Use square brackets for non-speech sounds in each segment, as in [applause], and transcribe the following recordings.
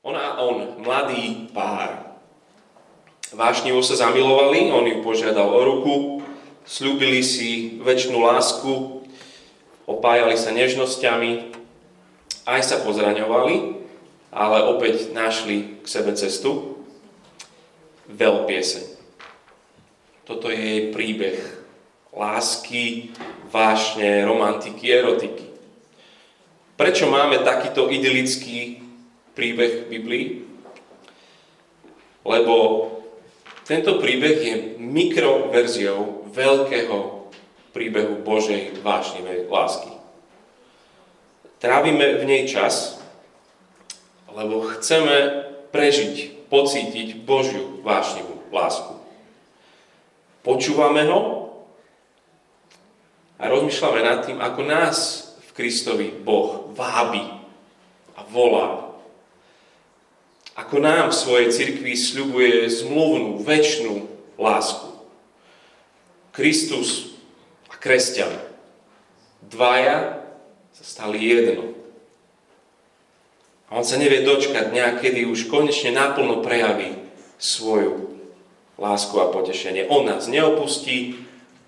Ona a on, mladý pár. Vášnivo sa zamilovali, on ju požiadal o ruku, slúbili si väčšinu lásku, opájali sa nežnosťami, aj sa pozraňovali, ale opäť našli k sebe cestu. Veľ pieseň. Toto je jej príbeh lásky, vášne, romantiky, erotiky. Prečo máme takýto idylický príbeh Biblii? Lebo tento príbeh je mikroverziou veľkého príbehu Božej vášnivej lásky. Trávime v nej čas, lebo chceme prežiť, pocítiť Božiu vášnivú lásku. Počúvame ho a rozmýšľame nad tým, ako nás v Kristovi Boh vábi a volá. Ako nám v svojej cirkvi sľubuje zmluvnú, väčšnú lásku. Kristus a kresťan. Dvaja sa stali jedno. A on sa nevie dočkať dňa, kedy už konečne naplno prejaví svoju lásku a potešenie. On nás neopustí,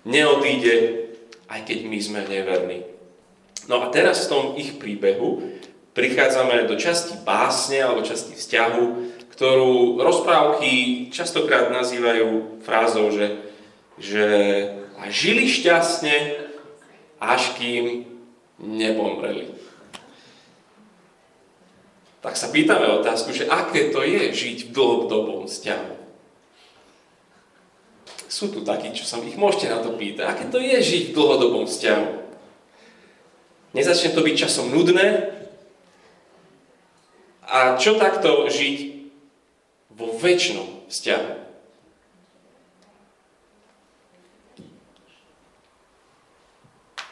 neodíde, aj keď my sme neverní. No a teraz v tom ich príbehu prichádzame do časti básne alebo časti vzťahu, ktorú rozprávky častokrát nazývajú frázou, že, že a žili šťastne, až kým nepomreli. Tak sa pýtame otázku, že aké to je žiť v dlhodobom vzťahu. Sú tu takí, čo sa ich môžete na to pýtať. Aké to je žiť v dlhodobom vzťahu? Nezačne to byť časom nudné? A čo takto žiť vo väčšnom vzťahu?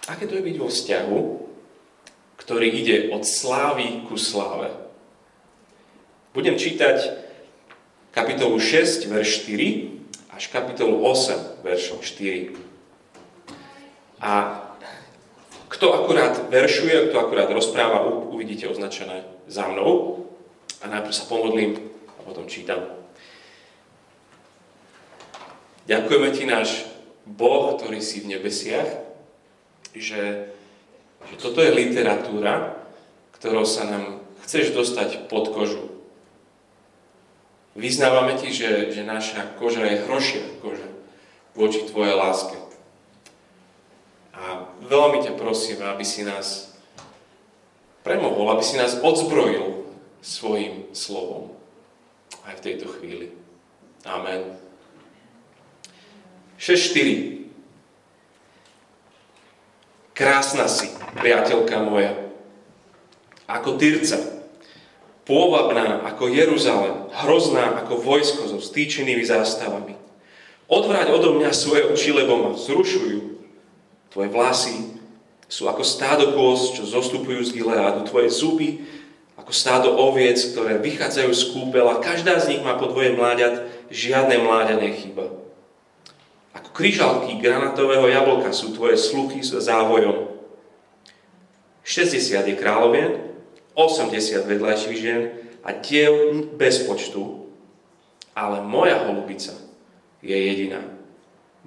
Aké to je byť vo vzťahu, ktorý ide od slávy ku sláve? Budem čítať kapitolu 6, verš 4 až kapitolu 8, veršom 4. A kto akurát veršuje, kto akurát rozpráva, uvidíte označené za mnou. A najprv sa pomodlím a potom čítam. Ďakujeme ti náš Boh, ktorý si v nebesiach, že, že toto je literatúra, ktorou sa nám chceš dostať pod kožu. Vyznávame ti, že, že naša koža je hrošia koža voči tvojej láske. A veľmi ťa prosíme, aby si nás premohol, aby si nás odzbrojil svojim slovom aj v tejto chvíli. Amen. 6.4 Krásna si, priateľka moja, ako Tyrca, pôvabná ako Jeruzalem, hrozná ako vojsko so stýčenými zástavami. Odvráť odo mňa svoje oči, lebo ma vzrušujú. Tvoje vlasy sú ako stádo kôz, čo zostupujú z Gileádu. Tvoje zuby ako stádo oviec, ktoré vychádzajú z kúpela. Každá z nich má po dvoje mláďat, žiadne mláďa nechýba. Ako kryžalky granatového jablka sú tvoje sluchy s závojom. 60 je kráľovien, 80 vedľajších žien a diev bez počtu, ale moja holubica je jediná.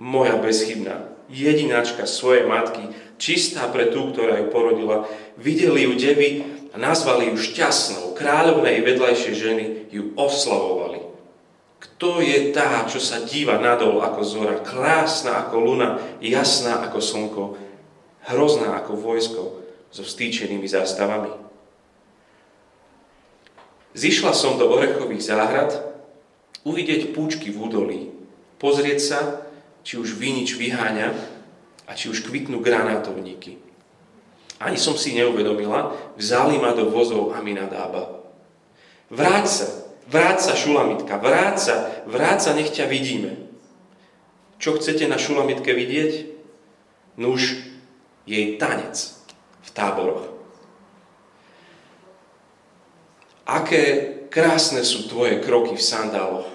Moja bezchybná, jedináčka svojej matky, čistá pre tú, ktorá ju porodila. Videli ju devy a nazvali ju šťastnou. Kráľovnej vedľajšej ženy ju oslavovali. Kto je tá, čo sa díva nadol ako zora, krásna ako luna, jasná ako slnko, hrozná ako vojsko so vstýčenými zástavami? Zišla som do orechových záhrad, uvidieť púčky v údolí, pozrieť sa, či už vinič vyháňa a či už kvitnú granátovníky. Ani som si neuvedomila, vzali ma do vozov Aminadába. Vráť sa, Vráť sa, Šulamitka, vráť sa, vráť sa, nech ťa vidíme. Čo chcete na Šulamitke vidieť? Nuž, jej tanec v táboroch. Aké krásne sú tvoje kroky v sandáloch,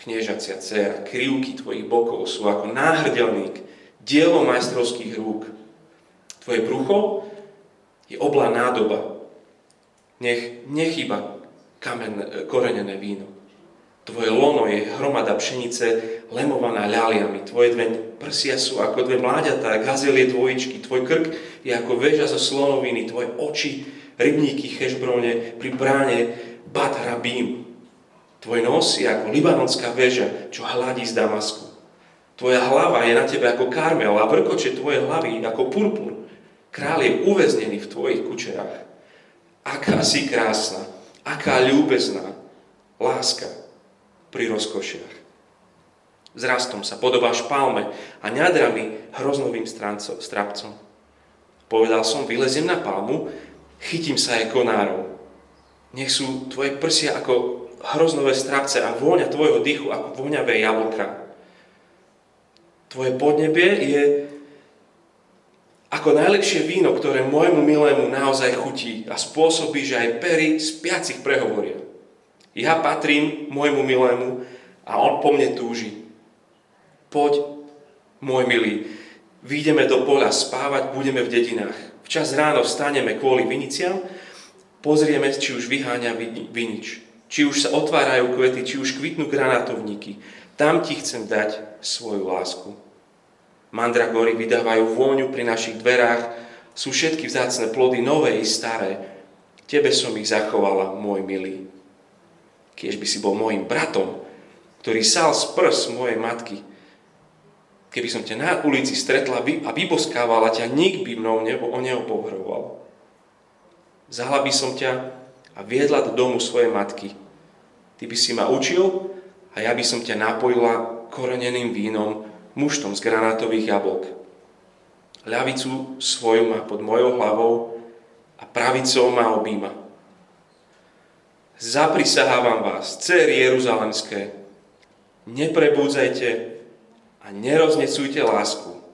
kniežacia dcera, krivky tvojich bokov sú ako náhrdelník, dielo majstrovských rúk. Tvoje brucho je oblá nádoba. Nech nechyba kamen, korenené víno. Tvoje lono je hromada pšenice lemovaná ľaliami. Tvoje dve prsia sú ako dve mláďatá, gazelie dvojičky. Tvoj krk je ako väža zo slonoviny. Tvoje oči, rybníky chešbrone, pri bráne Bat Rabím. Tvoj nos je ako libanonská väža, čo hladí z Damasku. Tvoja hlava je na tebe ako karmel a vrkoče tvoje hlavy ako purpur. Král je uväznený v tvojich kučerách. Aká si krásna, aká ľúbezná láska pri rozkošiach. Zrastom sa podobáš palme a ňadrami hroznovým strapcom. Povedal som, vyleziem na palmu, chytím sa aj konárov. Nech sú tvoje prsia ako hroznové strapce a vôňa tvojho dychu ako voňavé jablka. Tvoje podnebie je ako najlepšie víno, ktoré môjmu milému naozaj chutí a spôsobí, že aj pery spiacich prehovoria. Ja patrím môjmu milému a on po mne túži. Poď, môj milý, výjdeme do pola spávať, budeme v dedinách. Včas ráno vstaneme kvôli viniciam, pozrieme, či už vyháňa vinič, či už sa otvárajú kvety, či už kvitnú granátovníky. Tam ti chcem dať svoju lásku. Mandragory vydávajú vôňu pri našich dverách, sú všetky vzácne plody, nové i staré. Tebe som ich zachovala, môj milý. Kiež by si bol môjim bratom, ktorý sal z prs mojej matky. Keby som ťa na ulici stretla a vyboskávala ťa, nik by mnou nebo o neho povrhoval. Zahla by som ťa a viedla do domu svojej matky. Ty by si ma učil a ja by som ťa napojila koreneným vínom, muštom z granátových jablok. Ľavicu svoju má pod mojou hlavou a pravicou ma objíma. Zaprisahávam vás, dcery Jeruzalemské, neprebúdzajte a neroznecujte lásku,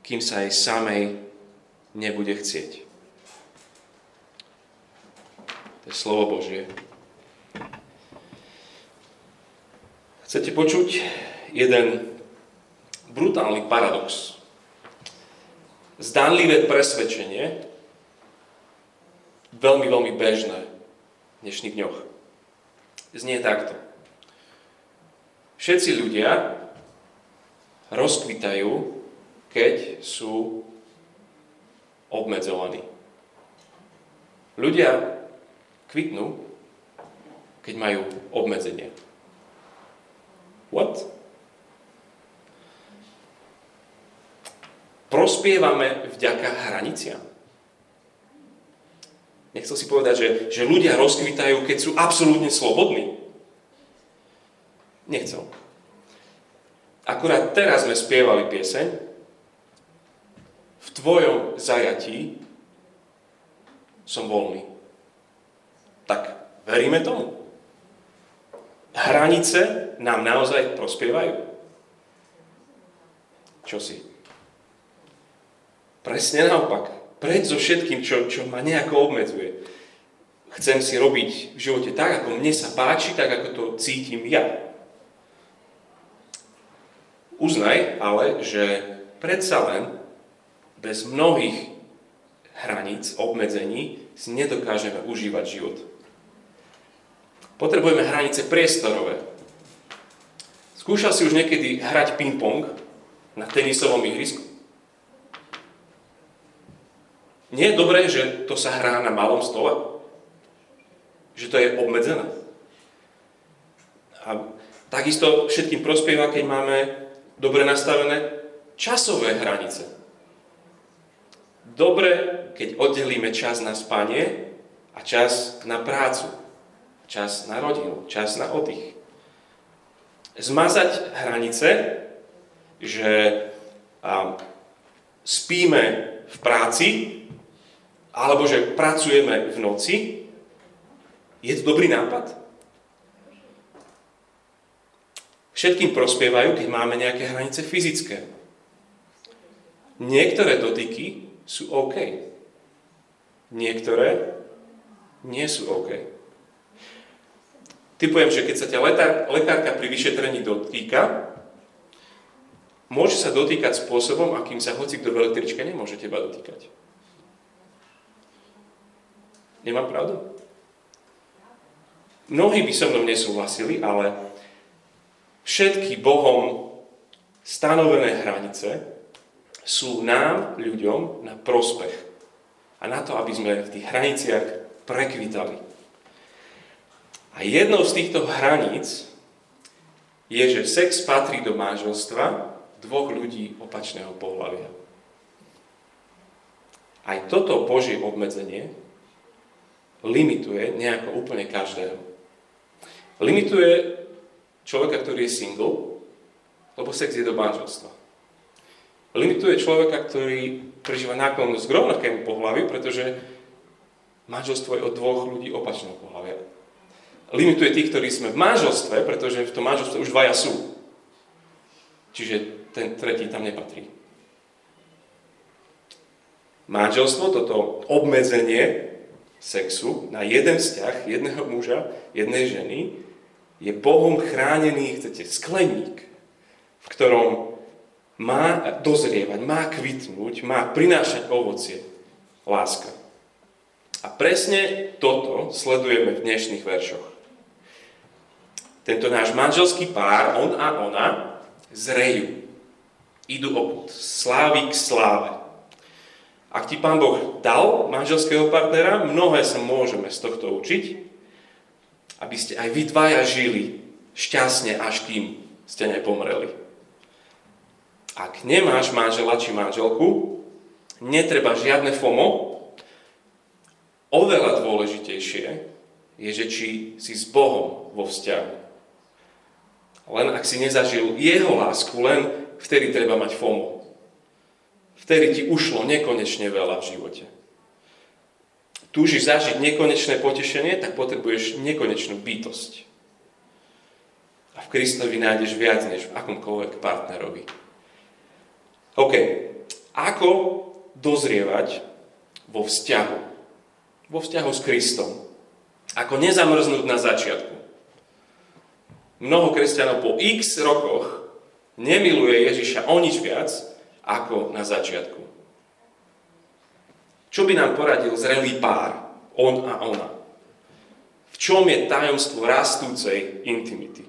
kým sa jej samej nebude chcieť. To je slovo Božie. Chcete počuť jeden brutálny paradox? Zdánlivé presvedčenie, veľmi, veľmi bežné, dnešných dňoch. Znie takto. Všetci ľudia rozkvitajú, keď sú obmedzovaní. Ľudia kvitnú, keď majú obmedzenie. What? Prospievame vďaka hraniciam. Nechcel si povedať, že, že ľudia rozkvitajú, keď sú absolútne slobodní. Nechcel. Akurát teraz sme spievali pieseň v tvojom zajatí som voľný. Tak veríme tomu. Hranice nám naozaj prospievajú. Čo si? Presne naopak preč so všetkým, čo, čo ma nejako obmedzuje. Chcem si robiť v živote tak, ako mne sa páči, tak, ako to cítim ja. Uznaj ale, že predsa len bez mnohých hraníc, obmedzení si nedokážeme užívať život. Potrebujeme hranice priestorové. Skúšal si už niekedy hrať ping-pong na tenisovom ihrisku? Nie je dobré, že to sa hrá na malom stole? Že to je obmedzené? A takisto všetkým prospieva, keď máme dobre nastavené časové hranice. Dobre, keď oddelíme čas na spanie a čas na prácu, čas na rodinu, čas na oddych. Zmazať hranice, že spíme v práci alebo že pracujeme v noci, je to dobrý nápad? Všetkým prospievajú, keď máme nejaké hranice fyzické. Niektoré dotyky sú OK. Niektoré nie sú OK. Typujem, že keď sa ťa letár, lekárka pri vyšetrení dotýka, môže sa dotýkať spôsobom, akým sa hoci kto v električke nemôže teba dotýkať. Nemám pravdu? Mnohí by so mnou nesúhlasili, ale všetky Bohom stanovené hranice sú nám, ľuďom, na prospech. A na to, aby sme v tých hraniciach prekvitali. A jednou z týchto hraníc je, že sex patrí do manželstva dvoch ľudí opačného pohľavia. Aj toto Božie obmedzenie limituje nejako úplne každého. Limituje človeka, ktorý je single, lebo sex je do manželstva. Limituje človeka, ktorý prežíva náklonnosť k rovnakému pohľaviu, pretože manželstvo je od dvoch ľudí opačného pohľavia limituje tých, ktorí sme v manželstve, pretože v tom manželstve už dvaja sú. Čiže ten tretí tam nepatrí. Manželstvo, toto obmedzenie sexu na jeden vzťah, jedného muža, jednej ženy, je Bohom chránený, chcete, skleník, v ktorom má dozrievať, má kvitnúť, má prinášať ovocie. Láska. A presne toto sledujeme v dnešných veršoch. Tento náš manželský pár, on a ona, zrejú. Idú oput. Slávy k sláve. Ak ti Pán Boh dal manželského partnera, mnohé sa môžeme z tohto učiť, aby ste aj vy dvaja žili šťastne, až kým ste nepomreli. Ak nemáš manžela či manželku, netreba žiadne FOMO. Oveľa dôležitejšie je, že či si s Bohom vo vzťahu. Len ak si nezažil jeho lásku, len vtedy treba mať FOMO. Vtedy ti ušlo nekonečne veľa v živote. Túžiš zažiť nekonečné potešenie, tak potrebuješ nekonečnú bytosť. A v Kristovi nájdeš viac než v akomkoľvek partnerovi. OK. Ako dozrievať vo vzťahu? Vo vzťahu s Kristom. Ako nezamrznúť na začiatku mnoho kresťanov po x rokoch nemiluje Ježiša o nič viac ako na začiatku. Čo by nám poradil zrelý pár, on a ona? V čom je tajomstvo rastúcej intimity?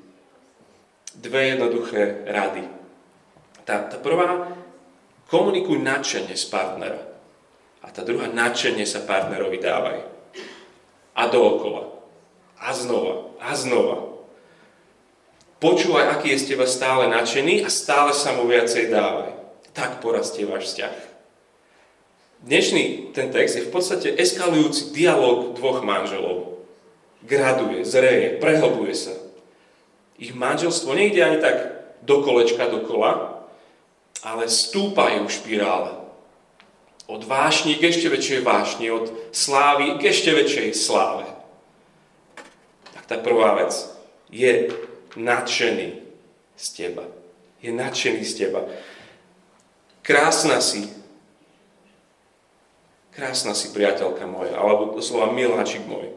Dve jednoduché rady. Tá, tá prvá, komunikuj nadšenie s partnera. A tá druhá, nadšenie sa partnerovi dávaj. A dookola. A znova. A znova. Počúvaj, aký je z teba stále nadšený a stále sa mu viacej dávaj. Tak porastie váš vzťah. Dnešný ten text je v podstate eskalujúci dialog dvoch manželov. Graduje, zreje, prehlbuje sa. Ich manželstvo nejde ani tak do kolečka dokola, ale stúpajú v špirále. Od vášni k ešte väčšej vášni, od slávy k ešte väčšej sláve. Tak tá prvá vec je nadšený z teba. Je nadšený z teba. Krásna si. Krásna si, priateľka moja. Alebo doslova miláčik môj.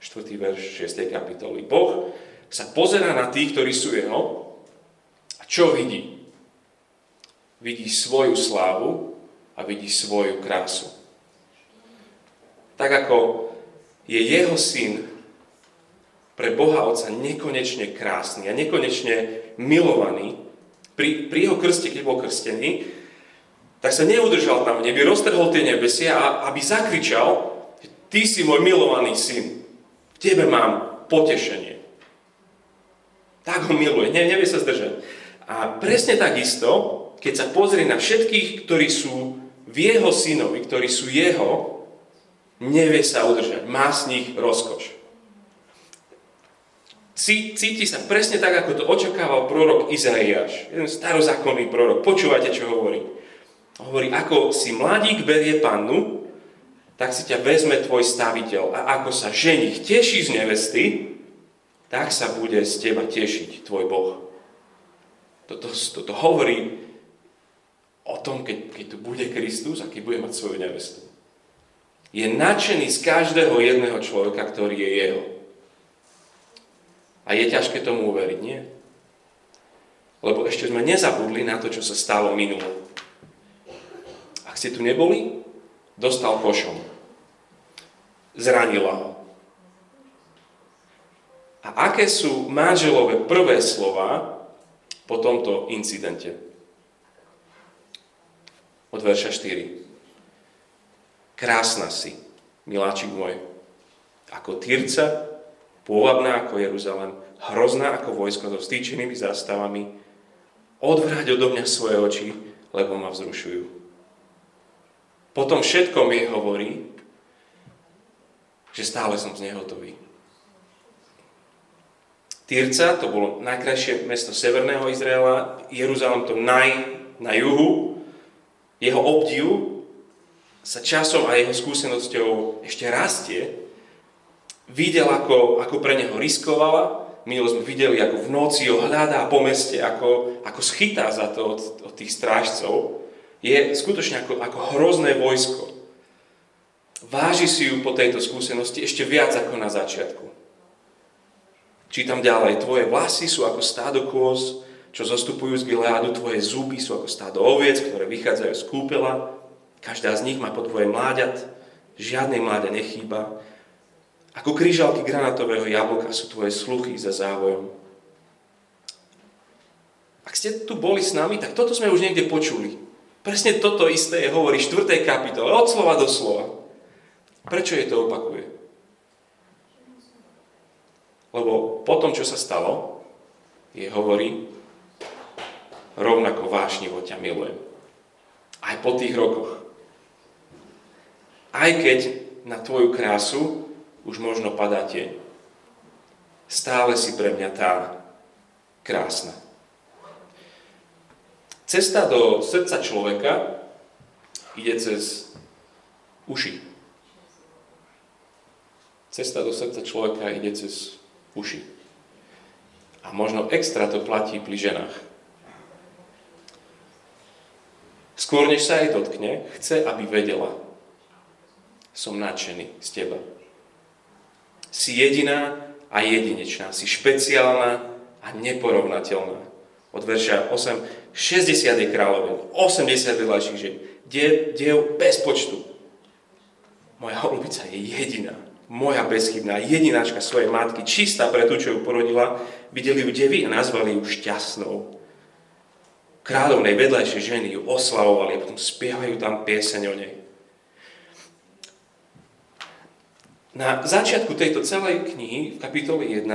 4. verš 6. kapitoly. Boh sa pozera na tých, ktorí sú jeho. A čo vidí? Vidí svoju slávu a vidí svoju krásu. Tak ako je jeho syn pre Boha Otca nekonečne krásny a nekonečne milovaný. Pri, pri jeho krste, keď bol krstený, tak sa neudržal tam v nebi, roztrhol tie nebesia a aby zakričal, ty si môj milovaný syn, tebe mám potešenie. Tak ho miluje, ne, nevie sa zdržať. A presne takisto, keď sa pozrie na všetkých, ktorí sú v jeho synovi, ktorí sú jeho, nevie sa udržať, má z nich rozkoš. Cíti sa presne tak, ako to očakával prorok Izaiáš. Jeden starozákonný prorok. Počúvajte, čo hovorí. Hovorí, ako si mladík berie pannu, tak si ťa vezme tvoj staviteľ. A ako sa ženich teší z nevesty, tak sa bude z teba tešiť tvoj Boh. Toto, toto hovorí o tom, keď, keď tu bude Kristus a keď bude mať svoju nevestu. Je nadšený z každého jedného človeka, ktorý je jeho. A je ťažké tomu uveriť, nie? Lebo ešte sme nezabudli na to, čo sa stalo minulo. Ak ste tu neboli, dostal košom. Zranila ho. A aké sú manželové prvé slova po tomto incidente? Od verša 4. Krásna si, miláčik môj, ako Tyrca, pôvabná ako Jeruzalem, hrozná ako vojsko so stýčenými zástavami, odvráť odo mňa svoje oči, lebo ma vzrušujú. Potom všetkom jej hovorí, že stále som z nehotový. Tyrca, to bolo najkrajšie mesto severného Izraela, Jeruzalem to naj, na juhu. Jeho obdiv sa časom a jeho skúsenosťou ešte rastie. Videl, ako, ako pre neho riskovala. Milo sme videli, ako v noci ho hľadá po meste, ako, ako schytá za to od, od tých strážcov. Je skutočne ako, ako hrozné vojsko. Váži si ju po tejto skúsenosti ešte viac ako na začiatku. Čítam ďalej, tvoje vlasy sú ako stádo kôz, čo zostupujú z Gileádu, tvoje zuby sú ako stádo oviec, ktoré vychádzajú z kúpela, každá z nich má po tvoje mláďat, žiadnej mláďa nechýba. Ako krížalky granatového jablka sú tvoje sluchy za závojom. Ak ste tu boli s nami, tak toto sme už niekde počuli. Presne toto isté hovorí 4. kapitole, od slova do slova. Prečo je to opakuje? Lebo po tom, čo sa stalo, je hovorí, rovnako vášnivo ťa milujem. Aj po tých rokoch. Aj keď na tvoju krásu už možno padá tieň. Stále si pre mňa tá krásna. Cesta do srdca človeka ide cez uši. Cesta do srdca človeka ide cez uši. A možno extra to platí pri ženách. Skôr než sa jej dotkne, chce, aby vedela. Som nadšený z teba. Si jediná a jedinečná. Si špeciálna a neporovnateľná. Od verša 8, 60 je kráľoven, 80 vedľajších žien, diev bez počtu. Moja holubica je jediná moja bezchybná jedináčka svojej matky, čistá pre tú, čo ju porodila, videli ju devy a nazvali ju šťastnou. Kráľovnej vedľajšej ženy ju oslavovali a potom spievajú tam pieseň o nej. Na začiatku tejto celej knihy, v kapitole 1,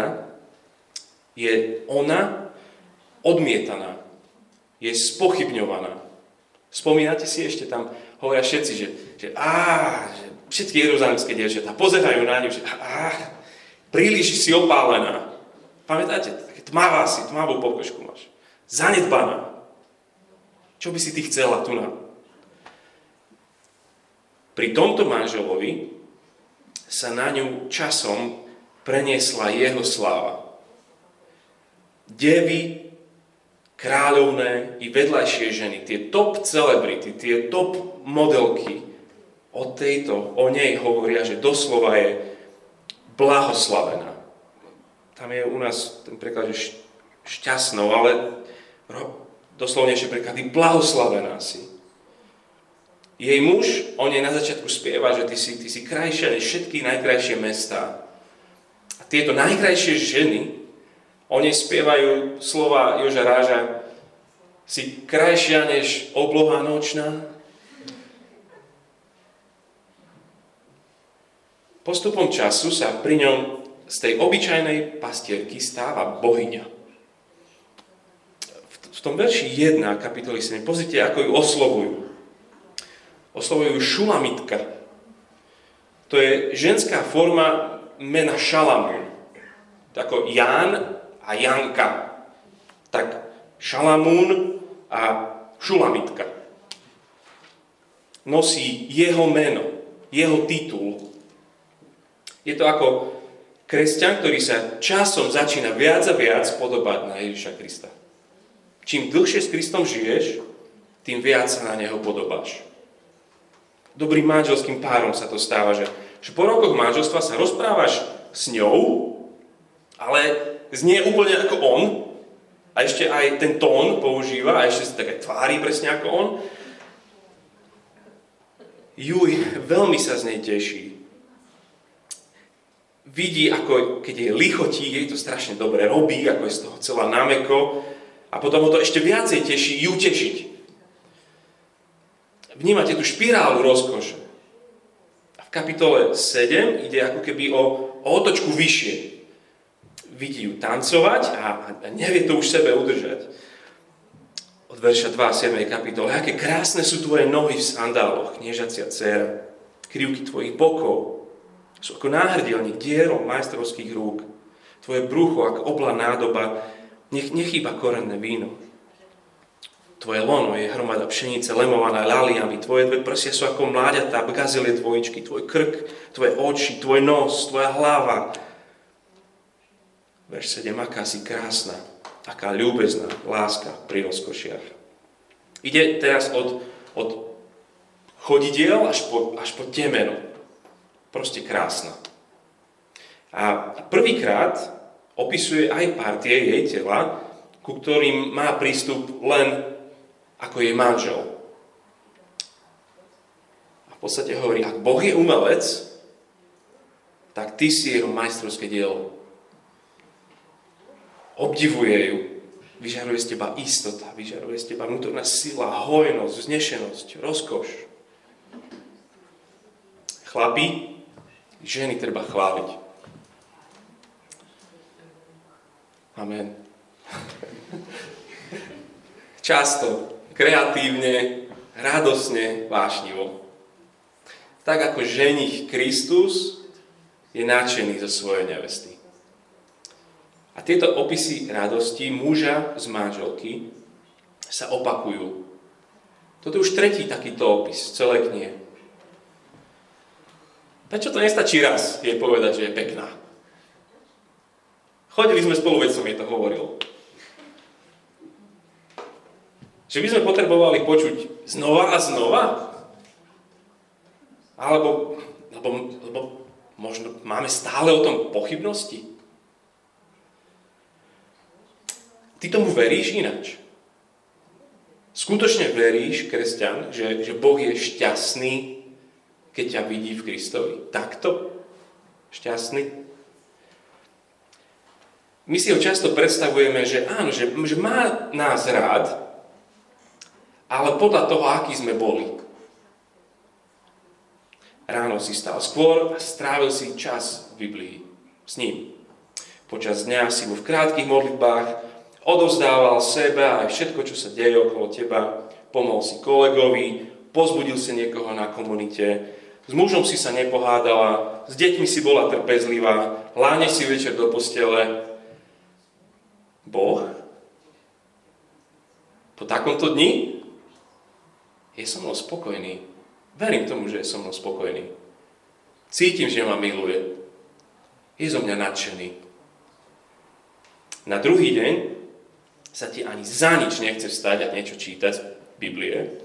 je ona odmietaná, je spochybňovaná. Spomínate si ešte tam, hovoria všetci, že, že, á, že všetky jeruzalemské dievčatá pozerajú na ňu, že ah, príliš si opálená. Pamätáte, také tmavá si, tmavú pokožku máš. Zanedbaná. Čo by si ty chcela tu na? Pri tomto manželovi sa na ňu časom preniesla jeho sláva. Devy, kráľovné i vedľajšie ženy, tie top celebrity, tie top modelky, o tejto, o nej hovoria, že doslova je blahoslavená. Tam je u nás ten preklad, že šťastnou, ale doslovnejšie preklady blahoslavená si. Jej muž o nej na začiatku spieva, že ty si, ty si krajšia než všetky najkrajšie mestá. A tieto najkrajšie ženy o nej spievajú slova Joža Ráža, si krajšia než obloha nočná, Postupom času sa pri ňom z tej obyčajnej pastierky stáva bohyňa. V tom verši 1 kapitoly 7, pozrite, ako ju oslovujú. Oslovujú šulamitka. To je ženská forma mena Šalamún. Tako Ján a Janka. Tak Šalamún a Šulamitka. Nosí jeho meno, jeho titul, je to ako kresťan, ktorý sa časom začína viac a viac podobať na Ježiša Krista. Čím dlhšie s Kristom žiješ, tým viac sa na Neho podobáš. Dobrým manželským párom sa to stáva, že, že po rokoch manželstva sa rozprávaš s ňou, ale znie úplne ako on, a ešte aj ten tón používa, a ešte sa také tvári presne ako on. Juj, veľmi sa z nej teší, vidí, ako keď je lichotí, jej to strašne dobre robí, ako je z toho celá námeko a potom ho to ešte viacej teší ju tešiť. Vnímate tú špirálu rozkoše. A v kapitole 7 ide ako keby o, o otočku vyššie. Vidí ju tancovať a, a nevie to už sebe udržať. Od verša 2 7. kapitole. Aké krásne sú tvoje nohy v sandáloch, kniežacia dcera. Krivky tvojich bokov, sú ako náhrdelník, dielo majstrovských rúk. Tvoje brucho ako obla nádoba, nech nechýba korenné víno. Tvoje lono je hromada pšenice lemovaná laliami, tvoje dve prsia sú ako mláďatá, gazelie dvojičky, tvoj krk, tvoje oči, tvoj nos, tvoja hlava. Verš 7, aká si krásna, aká ľúbezná láska pri rozkošiach. Ide teraz od, od chodidiel až po, až po temeno. Proste krásna. A prvýkrát opisuje aj partie jej tela, ku ktorým má prístup len ako jej manžel. A v podstate hovorí, ak Boh je umelec, tak ty si jeho majstrovské dielo. Obdivuje ju, vyžaruje z teba istota, vyžaruje z teba vnútorná sila, hojnosť, vznešenosť, rozkoš. Chlapi, Ženy treba chváliť. Amen. [laughs] Často, kreatívne, radosne, vášnivo. Tak ako ženich Kristus je nadšený zo svojej nevesty. A tieto opisy radosti muža z manželky sa opakujú. Toto je už tretí takýto opis v celej knihe. Prečo to nestačí raz jej povedať, že je pekná? Chodili sme spolu, veď som jej to hovoril. Že by sme potrebovali počuť znova a znova? Alebo, alebo, alebo možno máme stále o tom pochybnosti? Ty tomu veríš ináč? Skutočne veríš, kresťan, že, že Boh je šťastný keď ťa vidí v Kristovi. Takto šťastný. My si ho často predstavujeme, že áno, že, že má nás rád, ale podľa toho, aký sme boli. Ráno si stal skôr a strávil si čas v Biblii s ním. Počas dňa si mu v krátkých modlitbách odovzdával seba aj všetko, čo sa deje okolo teba. Pomohol si kolegovi, pozbudil si niekoho na komunite, s mužom si sa nepohádala, s deťmi si bola trpezlivá, láne si večer do postele. Boh po takomto dni so mnou spokojný. Verím tomu, že je so mnou spokojný. Cítim, že ma miluje. Je zo mňa nadšený. Na druhý deň sa ti ani za nič nechce vstať a niečo čítať Biblie.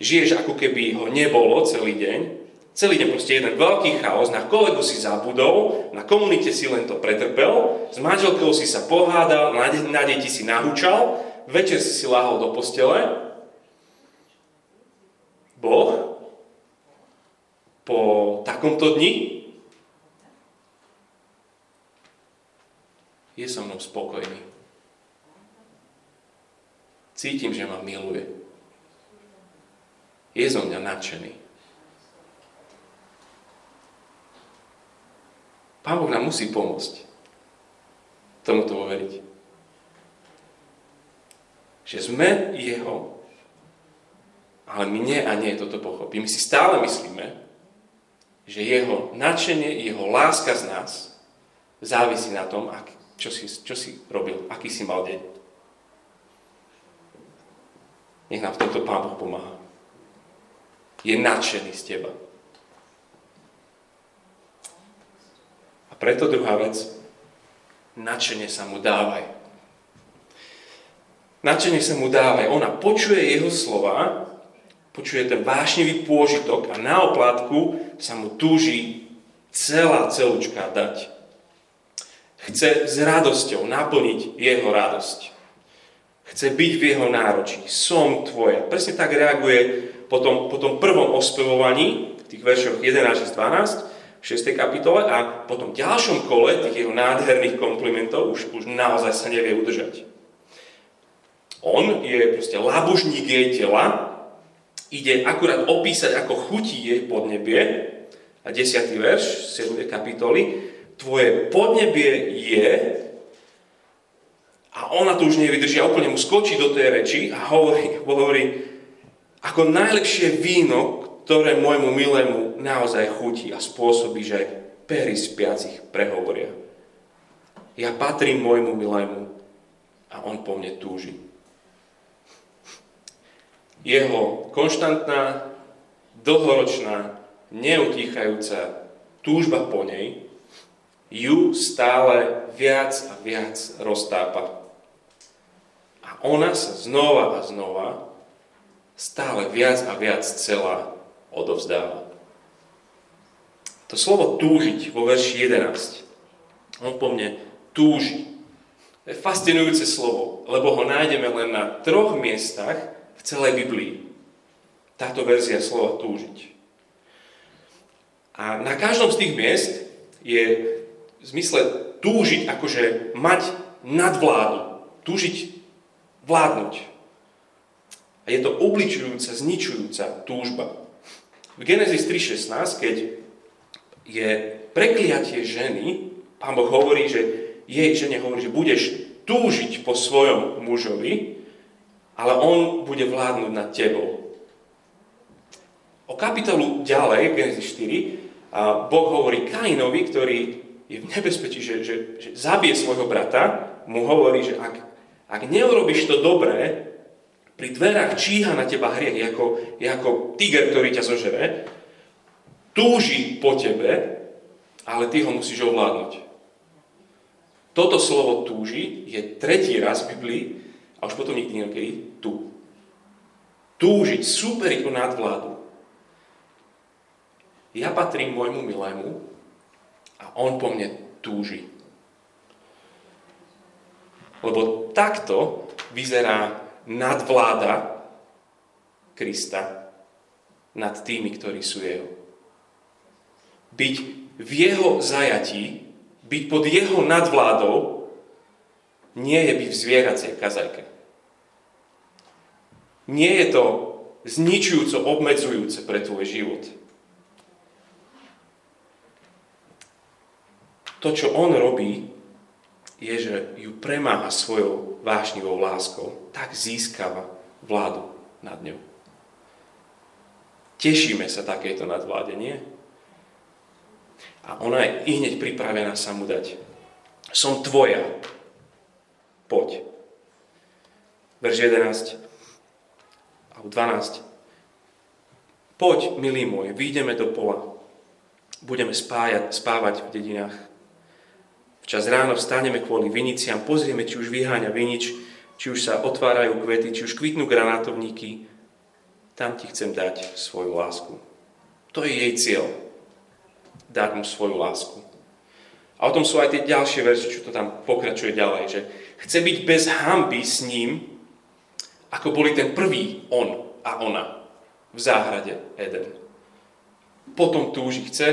Žiješ ako keby ho nebolo celý deň Celý deň proste jeden veľký chaos, na kolegu si zabudol, na komunite si len to pretrpel, s manželkou si sa pohádal, na, de- na deti si nahúčal, večer si si láhol do postele. Boh po takomto dni je so mnou spokojný. Cítim, že ma miluje. Je zo mňa nadšený. Pán Boh nám musí pomôcť tomuto uveriť. Že sme Jeho, ale my nie a nie toto pochopí. My si stále myslíme, že Jeho nadšenie, Jeho láska z nás závisí na tom, ak, čo, si, čo si robil, aký si mal deň. Nech nám v tomto Pán Boh pomáha. Je nadšený z teba. Preto druhá vec, nadšenie sa mu dávaj. Nadšenie sa mu dávaj. Ona počuje jeho slova, počuje ten vášnivý pôžitok a na oplátku sa mu túži celá celúčka dať. Chce s radosťou naplniť jeho radosť. Chce byť v jeho náročí. Som tvoja. Presne tak reaguje po tom, po tom prvom ospevovaní, v tých veršoch 11 12, 6. kapitole a potom v ďalšom kole tých jeho nádherných komplimentov už, už naozaj sa nevie udržať. On je proste labužník jej tela, ide akurát opísať, ako chutí jej podnebie, a 10. verš 7. kapitoly, tvoje podnebie je, a ona to už nevydrží a úplne mu skočí do tej reči a hovorí, hovorí ako najlepšie víno, ktoré môjmu milému naozaj chutí a spôsobí, že pery spiacich prehovoria. Ja patrím môjmu milému a on po mne túži. Jeho konštantná, dlhoročná, neutíchajúca túžba po nej ju stále viac a viac roztápa. A ona sa znova a znova stále viac a viac celá odovzdáva. To slovo túžiť vo verši 11, on po mne túži. To je fascinujúce slovo, lebo ho nájdeme len na troch miestach v celej Biblii. Táto verzia slova túžiť. A na každom z tých miest je v zmysle túžiť, akože mať nadvládu, túžiť vládnuť. A je to obličujúca, zničujúca túžba. V Genesis 3.16, keď je prekliatie ženy, pán Boh hovorí, že jej žene hovorí, že budeš túžiť po svojom mužovi, ale on bude vládnuť nad tebou. O kapitolu ďalej, v Genesis 4, Boh hovorí Kainovi, ktorý je v nebezpečí, že, že, že zabije svojho brata, mu hovorí, že ak, ak neurobiš to dobré, pri dverách číha na teba hriech, ako, ako tiger, ktorý ťa zožere, túži po tebe, ale ty ho musíš ovládnuť. Toto slovo túži je tretí raz v Biblii a už potom nikdy inokedy tu. Túžiť, súperiť o nadvládu. Ja patrím môjmu milému, a on po mne túži. Lebo takto vyzerá nadvláda Krista nad tými, ktorí sú jeho. Byť v jeho zajatí, byť pod jeho nadvládou, nie je byť v zvieracej kazajke. Nie je to zničujúco, obmedzujúce pre tvoj život. to, čo on robí, je, že ju premáha svojou vášnivou láskou, tak získava vládu nad ňou. Tešíme sa takéto nadvláde? A ona je i hneď pripravená sa mu dať. Som tvoja. Poď. Verš 11 a 12. Poď, milý môj, vyjdeme do pola. Budeme spájať, spávať v dedinách Včas ráno vstaneme kvôli viniciam, pozrieme, či už vyháňa vinič, či už sa otvárajú kvety, či už kvitnú granátovníky. Tam ti chcem dať svoju lásku. To je jej cieľ. Dať mu svoju lásku. A o tom sú aj tie ďalšie verze, čo to tam pokračuje ďalej, že chce byť bez hamby s ním, ako boli ten prvý on a ona v záhrade Eden. Potom túži, chce,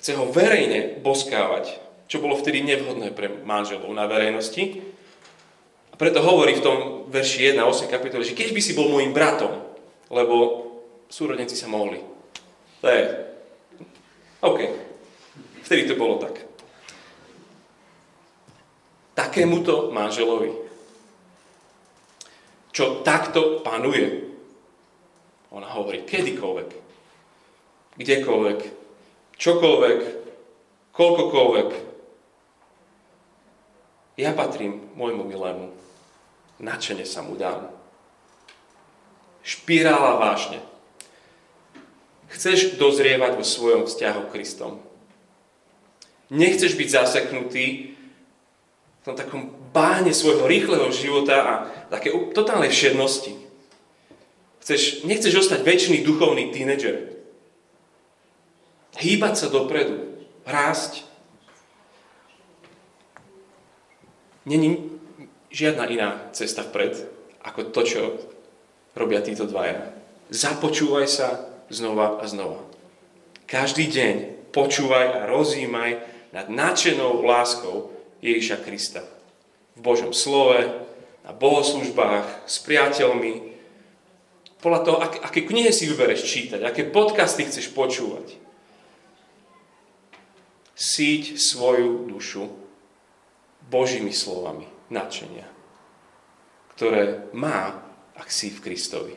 chce ho verejne boskávať, čo bolo vtedy nevhodné pre manželov na verejnosti. A preto hovorí v tom verši 1, 8 kapitole, že keď by si bol môjim bratom, lebo súrodenci sa mohli. To je... OK. Vtedy to bolo tak. Takémuto manželovi, čo takto panuje, ona hovorí kedykoľvek, kdekoľvek, čokoľvek, koľkokoľvek, ja patrím môjmu milému. Načene sa mu dám. Špirála vážne. Chceš dozrievať vo svojom vzťahu k Kristom. Nechceš byť zaseknutý v tom takom báne svojho rýchleho života a také totálnej všednosti. Chceš, nechceš ostať väčší duchovný tínedžer. Hýbať sa dopredu, rásť, Není žiadna iná cesta vpred, ako to, čo robia títo dvaja. Započúvaj sa znova a znova. Každý deň počúvaj a rozímaj nad nadšenou láskou Ježiša Krista. V Božom slove, na bohoslužbách, s priateľmi, podľa toho, ak, aké knihy si vybereš čítať, aké podcasty chceš počúvať. Síť svoju dušu Božími slovami nadšenia, ktoré má, ak si v Kristovi.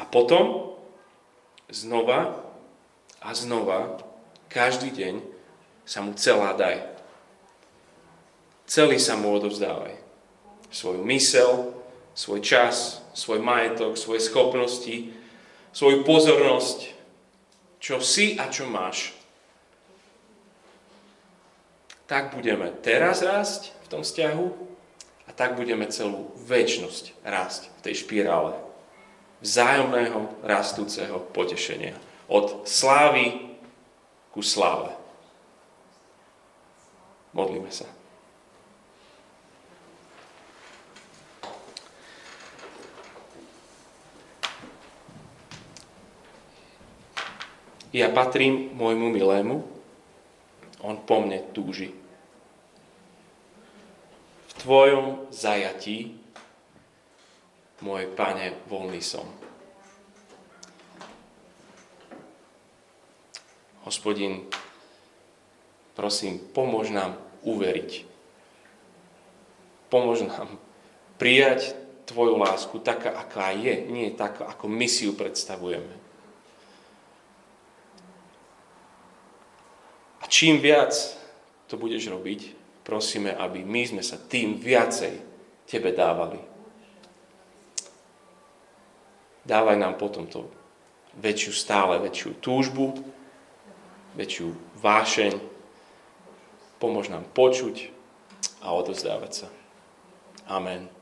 A potom znova a znova, každý deň sa mu celá daj. Celý sa mu odovzdávaj. Svoju mysel, svoj čas, svoj majetok, svoje schopnosti, svoju pozornosť, čo si a čo máš. Tak budeme teraz rásť v tom vzťahu a tak budeme celú väčnosť rásť v tej špirále vzájomného rastúceho potešenia. Od slávy ku sláve. Modlíme sa. Ja patrím môjmu milému, on po mne túži. V tvojom zajatí, môj pane, voľný som. Hospodin, prosím, pomôž nám uveriť. Pomôž nám prijať Tvoju lásku taká, aká je, nie taká, ako my si ju predstavujeme. Čím viac to budeš robiť, prosíme, aby my sme sa tým viacej Tebe dávali. Dávaj nám potom to väčšiu, stále väčšiu túžbu, väčšiu vášeň, pomôž nám počuť a odozdávať sa. Amen.